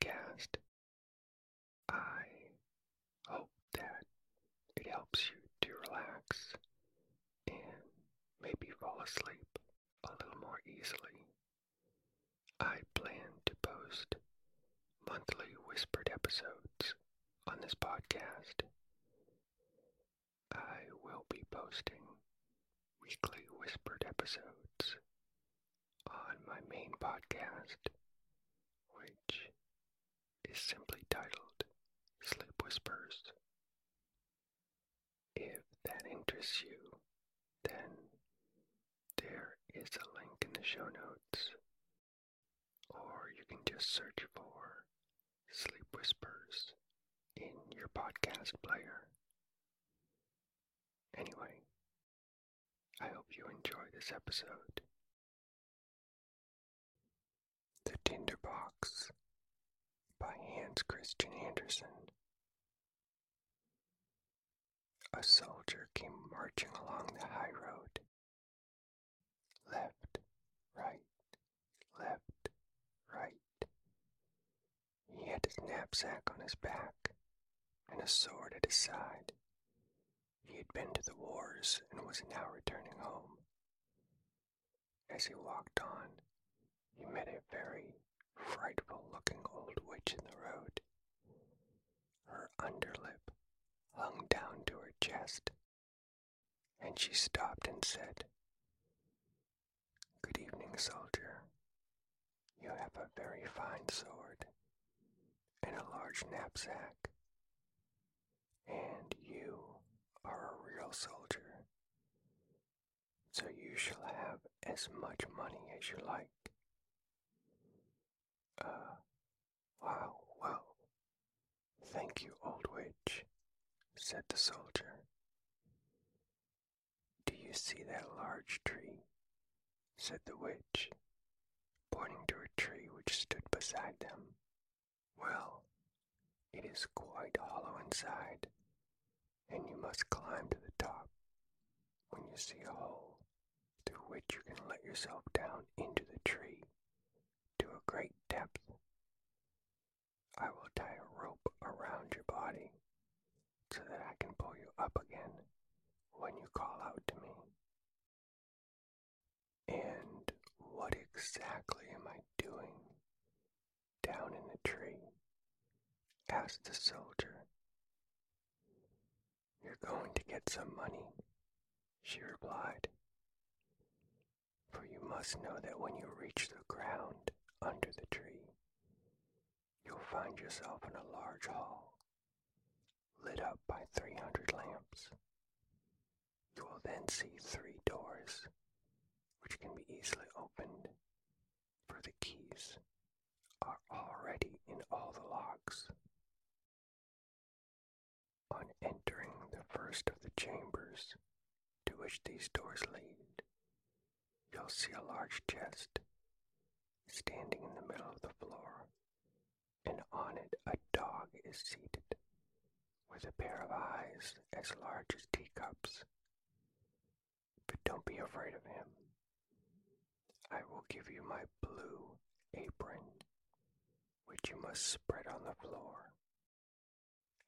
podcast. I hope that it helps you to relax and maybe fall asleep a little more easily. I plan to post monthly whispered episodes on this podcast. I will be posting weekly whispered episodes on my main podcast, which is simply titled Sleep Whispers. If that interests you, then there is a link in the show notes, or you can just search for Sleep Whispers in your podcast player. Anyway, I hope you enjoy this episode. The Tinderbox by Hans Christian Andersen. A soldier came marching along the high road. Left, right, left, right. He had his knapsack on his back and a sword at his side. He had been to the wars and was now returning home. As he walked on, he met a very frightful looking old witch in the road. Her underlip hung down to her chest, and she stopped and said, Good evening, soldier. You have a very fine sword and a large knapsack, and you are a real soldier, so you shall have as much money as you like. Uh, wow, well, thank you, old witch, said the soldier. Do you see that large tree? said the witch, pointing to a tree which stood beside them. Well, it is quite hollow inside, and you must climb to the top when you see a hole through which you can let yourself down into the tree great depth. I will tie a rope around your body so that I can pull you up again when you call out to me. And what exactly am I doing down in the tree? asked the soldier. You're going to get some money, she replied. For you must know that when you reach the ground under the tree, you'll find yourself in a large hall, lit up by 300 lamps. You will then see three doors, which can be easily opened, for the keys are already in all the locks. On entering the first of the chambers to which these doors lead, you'll see a large chest standing in the middle of the floor, and on it a dog is seated with a pair of eyes as large as teacups. But don't be afraid of him. I will give you my blue apron, which you must spread on the floor,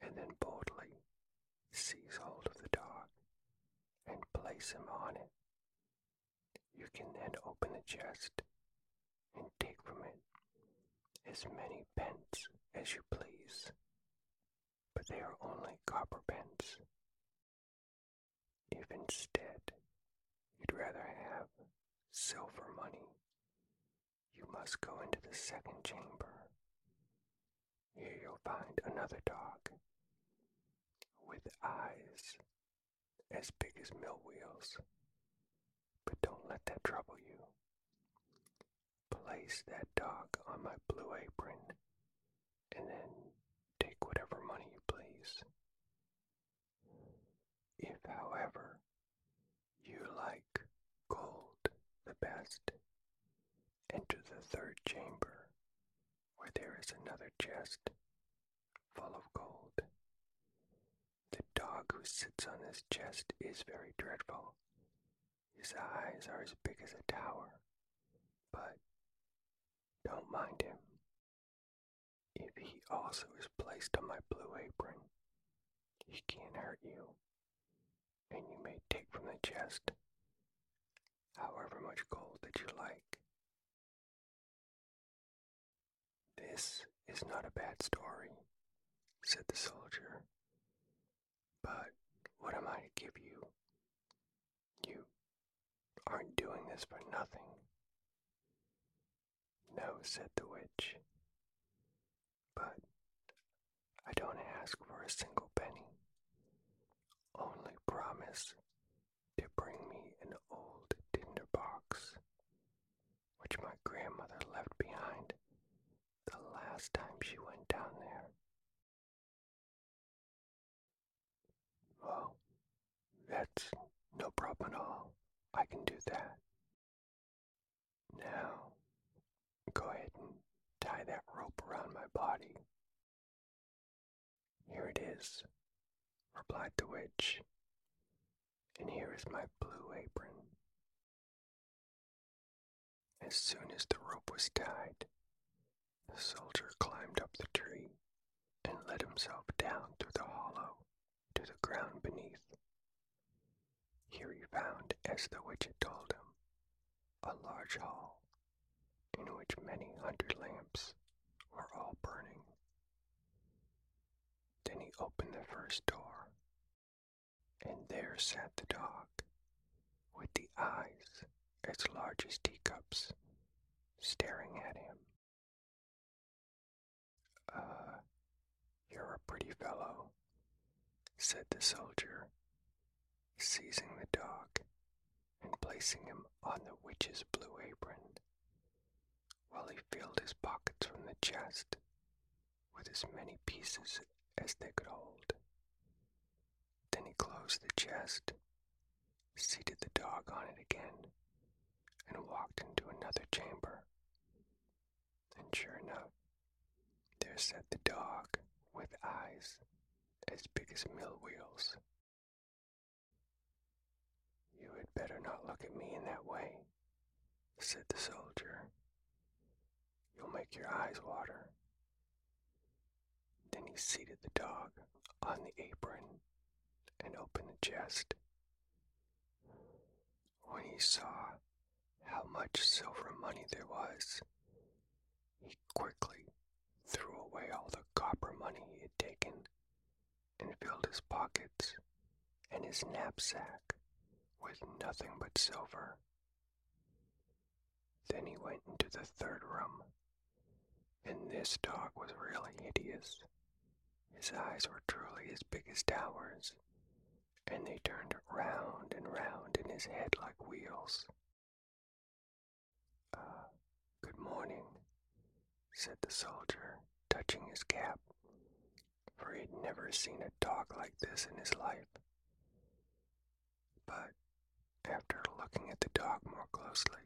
and then boldly seize hold of the dog and place him on it. You can then open the chest and take from it as many pence as you please, but they are only copper pence. If instead you'd rather have silver money, you must go into the second chamber. Here you'll find another dog with eyes as big as mill wheels. But don't let that trouble you. Place that dog on my blue apron and then take whatever money you please. If, however, you like gold the best, enter the third chamber where there is another chest full of gold. The dog who sits on this chest is very dreadful. His eyes are as big as a tower, but don't mind him. If he also is placed on my blue apron. He can't hurt you, and you may take from the chest however much gold that you like. This is not a bad story, said the soldier. But what am I to give you? You aren't doing this for nothing. No, said the witch. But I don't ask for a single penny. Only promise to bring me an old tinder box, which my grandmother left behind the last time she went down there. Well, that's no problem at all. I can do that. Now, go ahead and tie that rope around my body. Here it is, replied the witch, and here is my blue apron. As soon as the rope was tied, the soldier climbed up the tree and let himself down through the hollow to the ground beneath. Here he found, as the witch had told him, a large hall in which many hundred lamps were all burning. Then he opened the first door, and there sat the dog, with the eyes as large as teacups, staring at him. Uh, you're a pretty fellow, said the soldier, seizing the dog and placing him on the witch's blue apron, while he filled his pockets from the chest with as many pieces as they could hold. Then he closed the chest, seated the dog on it again, and walked into another chamber. And sure enough, there sat the dog with eyes as big as mill wheels. You had better not look at me in that way, said the soldier. You'll make your eyes water. Then he seated the dog on the apron and opened the chest. When he saw how much silver money there was, he quickly threw away all the copper money he had taken and filled his pockets and his knapsack with nothing but silver. Then he went into the third room, and this dog was really hideous. His eyes were truly as big as towers, and they turned round and round in his head like wheels. Uh, good morning, said the soldier, touching his cap, for he had never seen a dog like this in his life. But after looking at the dog more closely,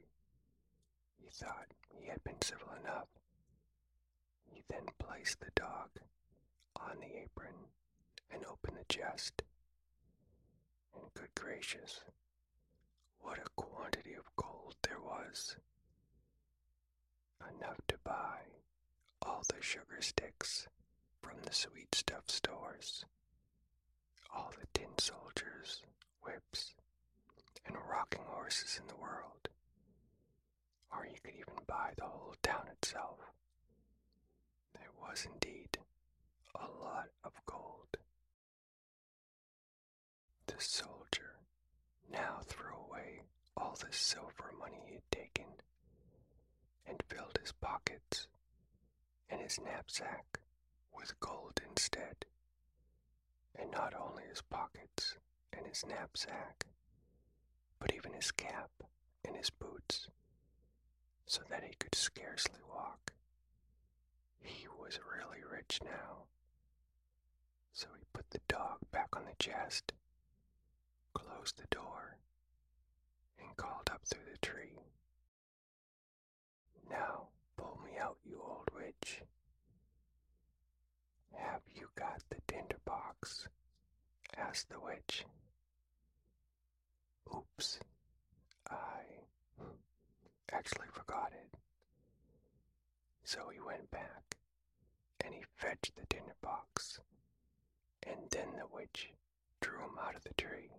he thought he had been civil enough. He then placed the dog on the apron and opened the chest. And good gracious, what a quantity of gold there was! Enough to buy all the sugar sticks from the sweet stuff stores, all the tin soldiers, whips, and rocking horses in the world, or you could even buy the whole town itself. Was indeed a lot of gold. The soldier now threw away all the silver money he had taken and filled his pockets and his knapsack with gold instead. And not only his pockets and his knapsack, but even his cap and his boots, so that he could scarcely walk. He was really rich now. So he put the dog back on the chest, closed the door, and called up through the tree. Now pull me out, you old witch. Have you got the tinder box? asked the witch. Oops, I actually forgot it. So he went back and he fetched the tinder box, and then the witch drew him out of the tree.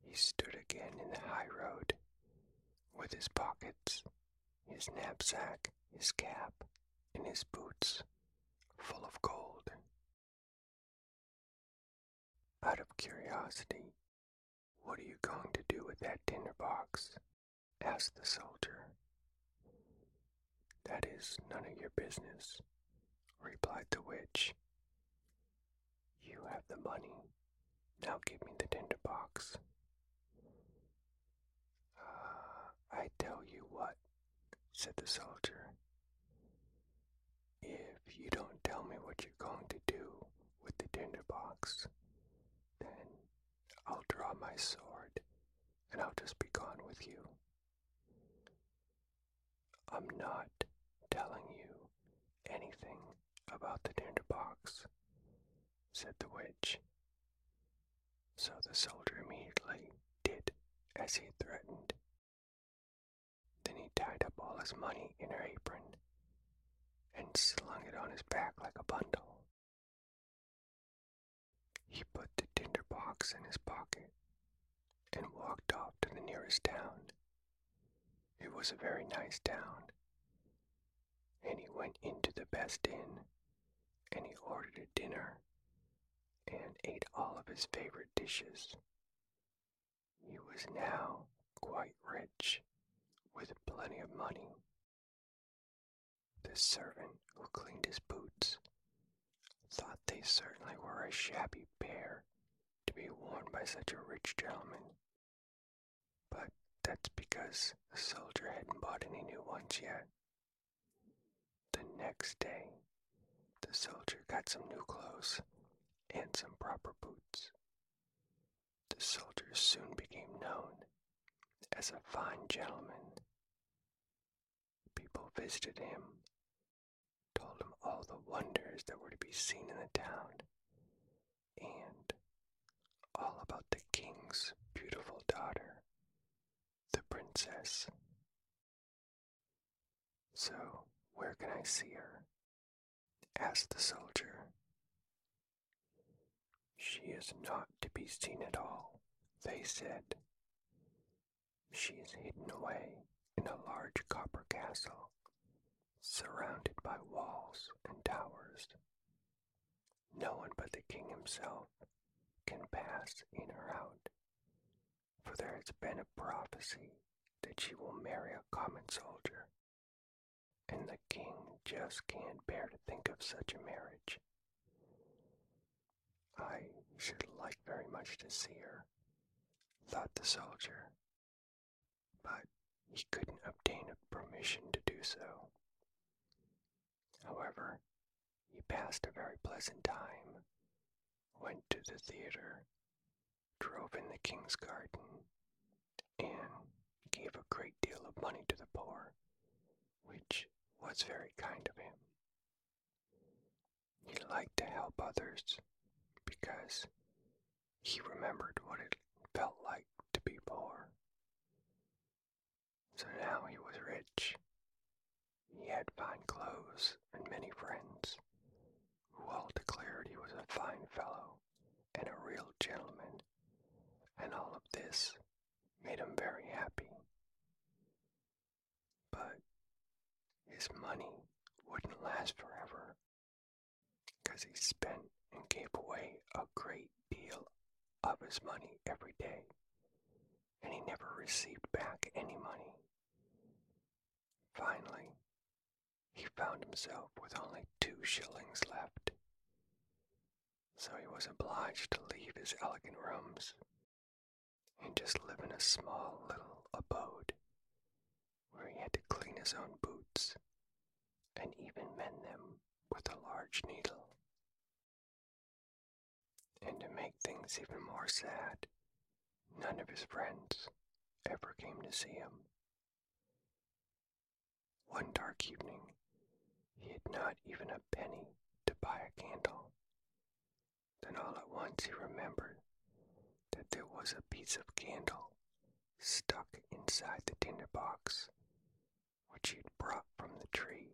He stood again in the high road, with his pockets, his knapsack, his cap, and his boots full of gold. Out of curiosity, what are you going to do with that tinder box? asked the soldier. That is none of your business, replied the witch. You have the money. Now give me the tinder box. Uh, I tell you what, said the soldier. If you don't tell me what you're going to do with the tinder box, then I'll draw my sword and I'll just be gone with you. I'm not telling you anything about the tinderbox, said the witch. So the soldier immediately did as he threatened. Then he tied up all his money in her apron and slung it on his back like a bundle. He put the tinder box in his pocket and walked off to the nearest town. It was a very nice town, and he went into the best inn and he ordered a dinner and ate all of his favorite dishes. He was now quite rich with plenty of money. The servant who cleaned his boots thought they certainly were a shabby pair to be worn by such a rich gentleman. But that's because the soldier hadn't bought any new ones yet. Next day, the soldier got some new clothes and some proper boots. The soldier soon became known as a fine gentleman. People visited him, told him all the wonders that were to be seen in the town, and all about the king's beautiful daughter, the princess. So, where can I see her? asked the soldier. She is not to be seen at all, they said. She is hidden away in a large copper castle, surrounded by walls and towers. No one but the king himself can pass in or out, for there has been a prophecy that she will marry a common soldier, and the king just can't bear to think of such a marriage. I should like very much to see her, thought the soldier, but he couldn't obtain a permission to do so. However, he passed a very pleasant time, went to the theater, drove in the king's garden, and gave a great deal of money to the poor, which was very kind of him. He liked to help others because he remembered what it felt like to be poor. So now he was rich. He had fine clothes and many friends, who all declared he was a fine fellow and a real gentleman, and all of this made him very happy. But his money wouldn't last forever, because he spent and gave away a great deal of his money every day, and he never received back any money. Finally, he found himself with only two shillings left, so he was obliged to leave his elegant rooms and just live in a small little abode where he had to clean his own boots and even mend them with a large needle. And to make things even more sad, none of his friends ever came to see him. One dark evening, he had not even a penny to buy a candle. Then all at once he remembered that there was a piece of candle stuck inside the tinder box, which he had brought from the tree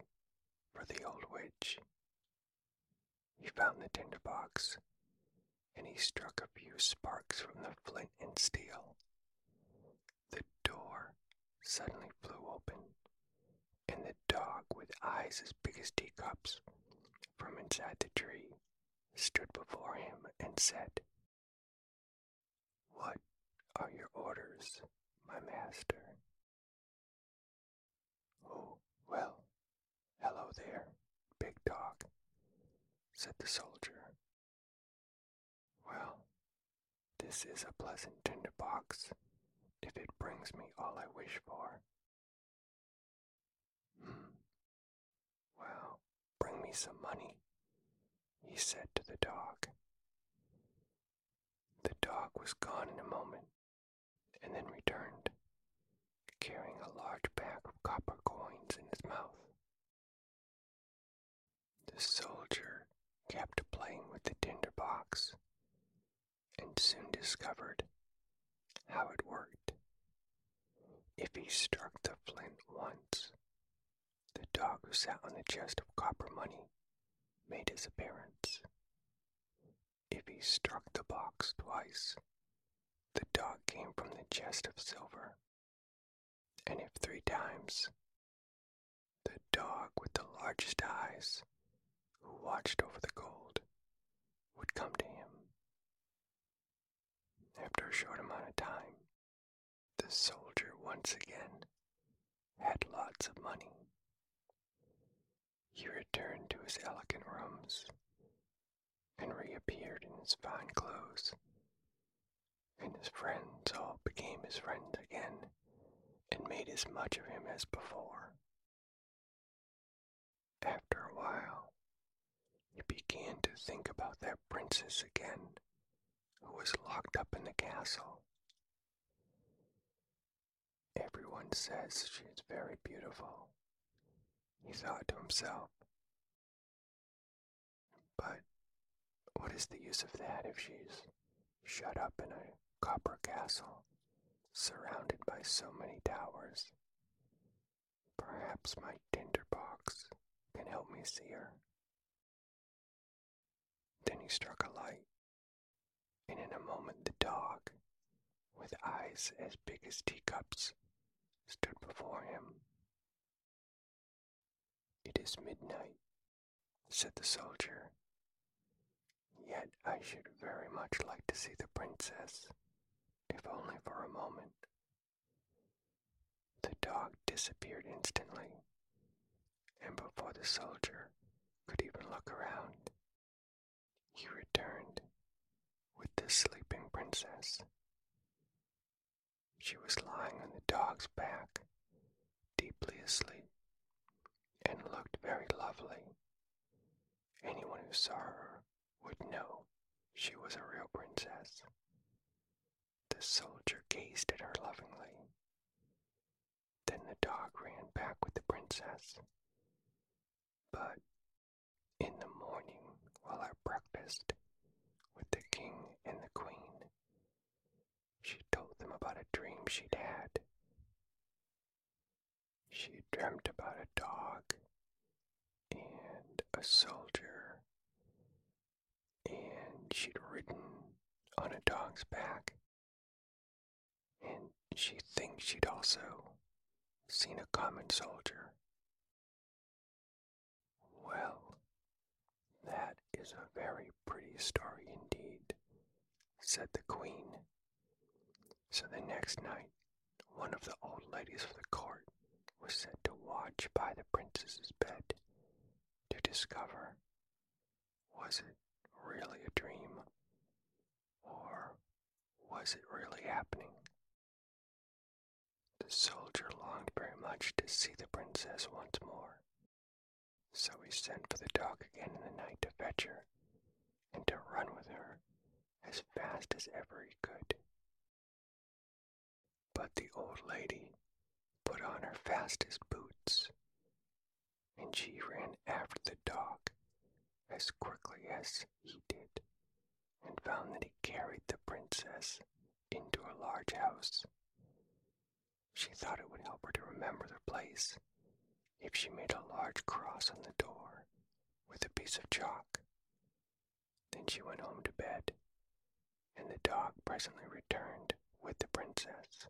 for the old witch. He found the tinderbox, and he struck a few sparks from the flint and steel. The door suddenly flew open, and the dog with eyes as big as teacups from inside the tree stood before him and said, What are your orders, my master? Oh, well, hello there, big dog, said the soldier. Well, this is a pleasant tinder box if it brings me all I wish for. Hmm. Well, bring me some money, he said to the dog. The dog was gone in a moment and then returned, carrying a large bag of copper coins in his mouth. The soldier kept playing with the tinder box and soon discovered how it worked. If he struck the flint once, the dog who sat on the chest of copper money made his appearance. If he struck the box twice, the dog came from the chest of silver. And if three times, the dog with the largest eyes, who watched over the gold, would come to him. After a short amount of time, the soldier once again had lots of money. He returned to his elegant rooms and reappeared in his fine clothes, and his friends all became his friends again and made as much of him as before. After a while, he began to think about that princess again, who was locked up in the castle. Everyone says she is very beautiful, he thought to himself. But what is the use of that if she's shut up in a copper castle, surrounded by so many towers? Perhaps my tinder box can help me see her. Then he struck a light, and in a moment the dog, with eyes as big as teacups, stood before him. It is midnight, said the soldier. Yet I should very much like to see the princess, if only for a moment. The dog disappeared instantly, and before the soldier could even look around, he returned with the sleeping princess. She was lying on the dog's back, deeply asleep, and looked very lovely. Anyone who saw her would know she was a real princess. The soldier gazed at her lovingly. Then the dog ran back with the princess. But in the morning, while with the king and the queen, she told them about a dream she'd had. She dreamt about a dog and a soldier, and she'd ridden on a dog's back, and she thinks she'd also seen a common soldier. Well, that is a very pretty story indeed, said the queen. So the next night, one of the old ladies of the court was set to watch by the princess's bed to discover was it really a dream or was it really happening? The soldier longed very much to see the princess once more, so he sent for the dog again in the night to fetch her and to run with her as fast as ever he could. But the old lady put on her fastest boots, and she ran after the dog as quickly as he did, and found that he carried the princess into a large house. She thought it would help her to remember the place if she made a large cross on the door with a piece of chalk Then she went home to bed, and the dog presently returned with the princess.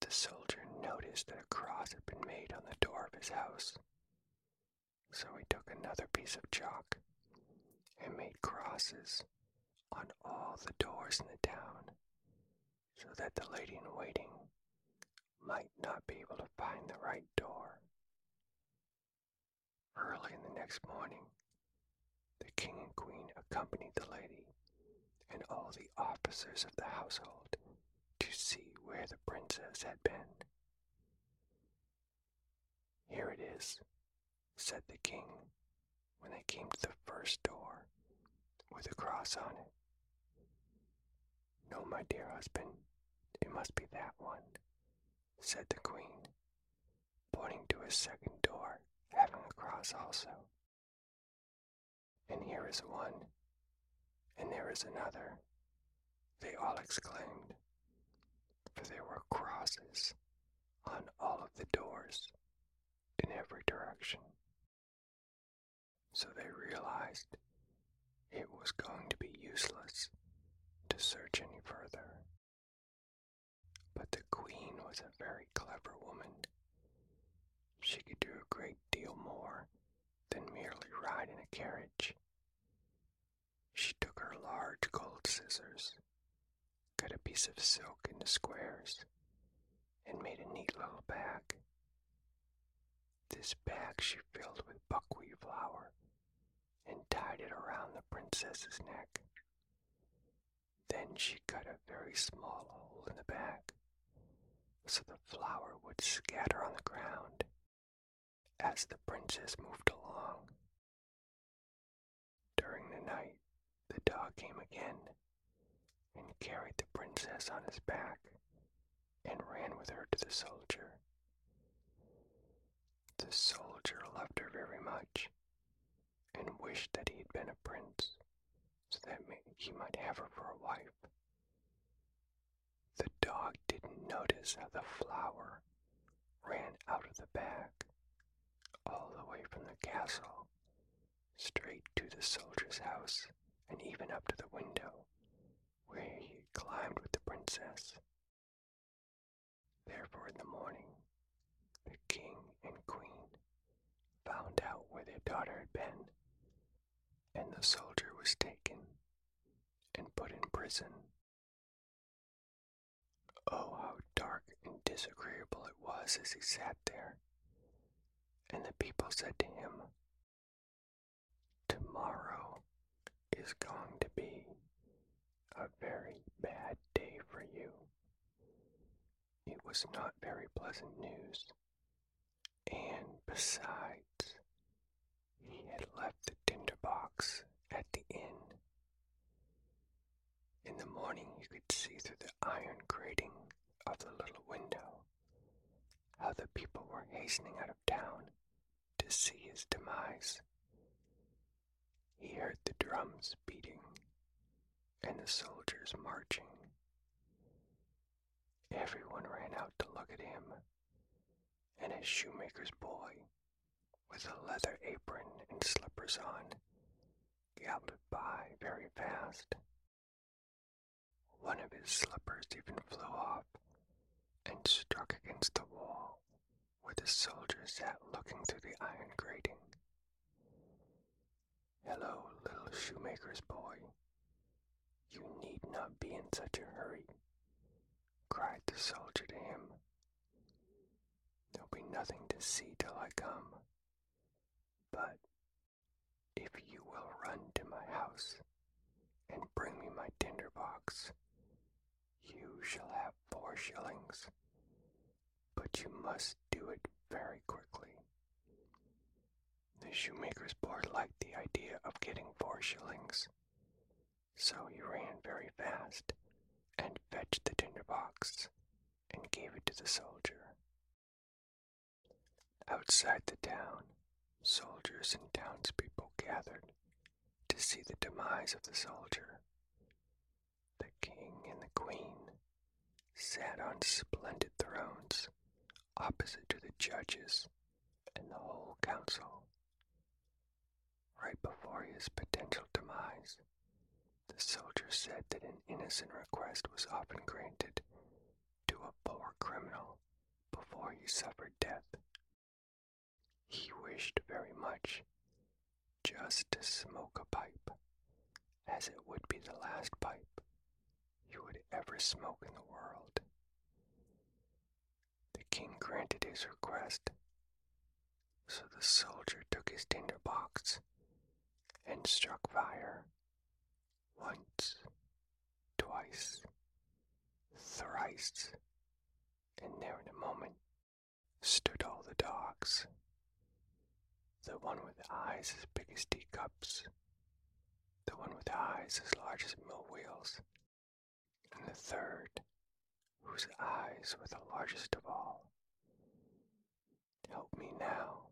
The soldier noticed that a cross had been made on the door of his house, so he took another piece of chalk and made crosses on all the doors in the town so that the lady in waiting might not be able to find the right door. Early in the next morning, the king and queen accompanied the lady and all the officers of the household to see where the princess had been. Here it is, said the king when they came to the first door with a cross on it. No, my dear husband, it must be that one, said the queen, pointing to a second door having a cross also. And here is one, and there is another, they all exclaimed, for there were crosses on all of the doors in every direction. So they realized it was going to be useless to search any further. But the queen was a very clever woman. She could do a great deal more than merely ride in a carriage. She took her large gold scissors, cut a piece of silk into squares, and made a neat little bag. This bag she filled with buckwheat flour and tied it around the princess's neck. Then she cut a very small hole in the bag so the flour would scatter on the ground as the princess moved along. During the night, the dog came again and carried the princess on his back and ran with her to the soldier. The soldier loved her very much and wished that he had been a prince so that he might have her for a wife. The dog didn't notice how the flour ran out of the bag all the way from the castle straight to the soldier's house and even up to the window where he climbed with the princess. Therefore, in the morning, the king and queen found out where their daughter had been and the soldier was taken and put in prison. Oh, how dark and disagreeable it was as he sat there. And the people said to him, Tomorrow is going to be a very bad day for you. It was not very pleasant news. And besides, he had left the tinder box at the inn. In the morning, you could see through the iron grating of the little window how the people were hastening out of town to see his demise. He heard the drums beating and the soldiers marching. Everyone ran out to look at him, and his shoemaker's boy with a leather apron and slippers on, galloped by very fast. One of his slippers even flew off and struck against the wall where the soldier sat looking through the iron grating. Hello, little shoemaker's boy. You need not be in such a hurry, cried the soldier to him. There'll be nothing to see till I come. But if you will run to my house and bring me my tinder box, shall have four shillings. But you must do it very quickly. The shoemaker's boy liked the idea of getting four shillings, so he ran very fast and fetched the tinder box and gave it to the soldier. Outside the town, soldiers and townspeople gathered to see the demise of the soldier. The king and the queen sat on splendid thrones opposite to the judges and the whole council. Right before his potential demise. The soldier said that an innocent request was often granted to a poor criminal before he suffered death. He wished very much just to smoke a pipe, as it would be the last pipe he would ever smoke in the world. The king granted his request, so the soldier took his tinder box and struck fire once, twice, thrice, and there in a moment stood all the dogs. The one with eyes as big as teacups, the one with eyes as large as mill wheels, and the third, whose eyes were the largest of all. Help me now,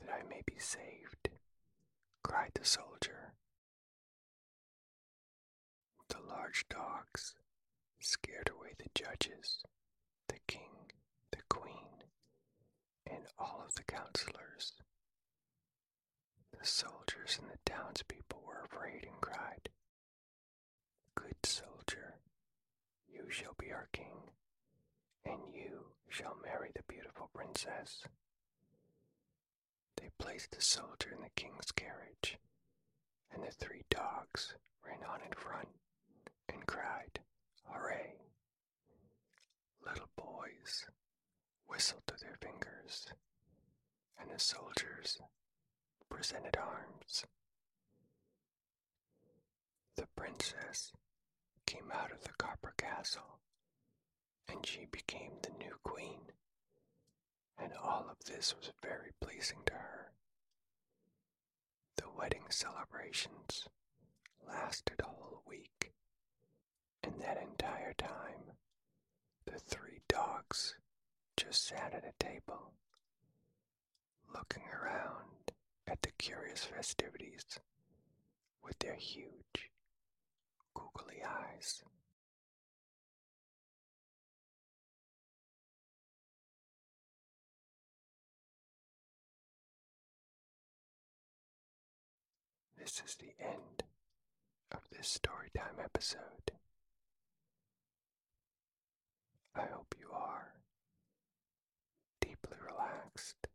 that I may be saved, cried the soldier. The large dogs scared away the judges, the king, the queen, and all of the counselors. The soldiers and the townspeople were afraid and cried, Good soldier, you shall be our king, and you shall marry the beautiful princess. They placed the soldier in the king's carriage, and the three dogs ran on in front and cried, Hooray! Little boys whistled through their fingers, and the soldiers presented arms. The princess came out of the copper castle, and she became the new queen, and all of this was very pleasing to her. The wedding celebrations lasted a whole week, and that entire time, the three dogs just sat at a table, looking around at the curious festivities with their huge, googly eyes this is the end of this storytime episode. I hope you are deeply relaxed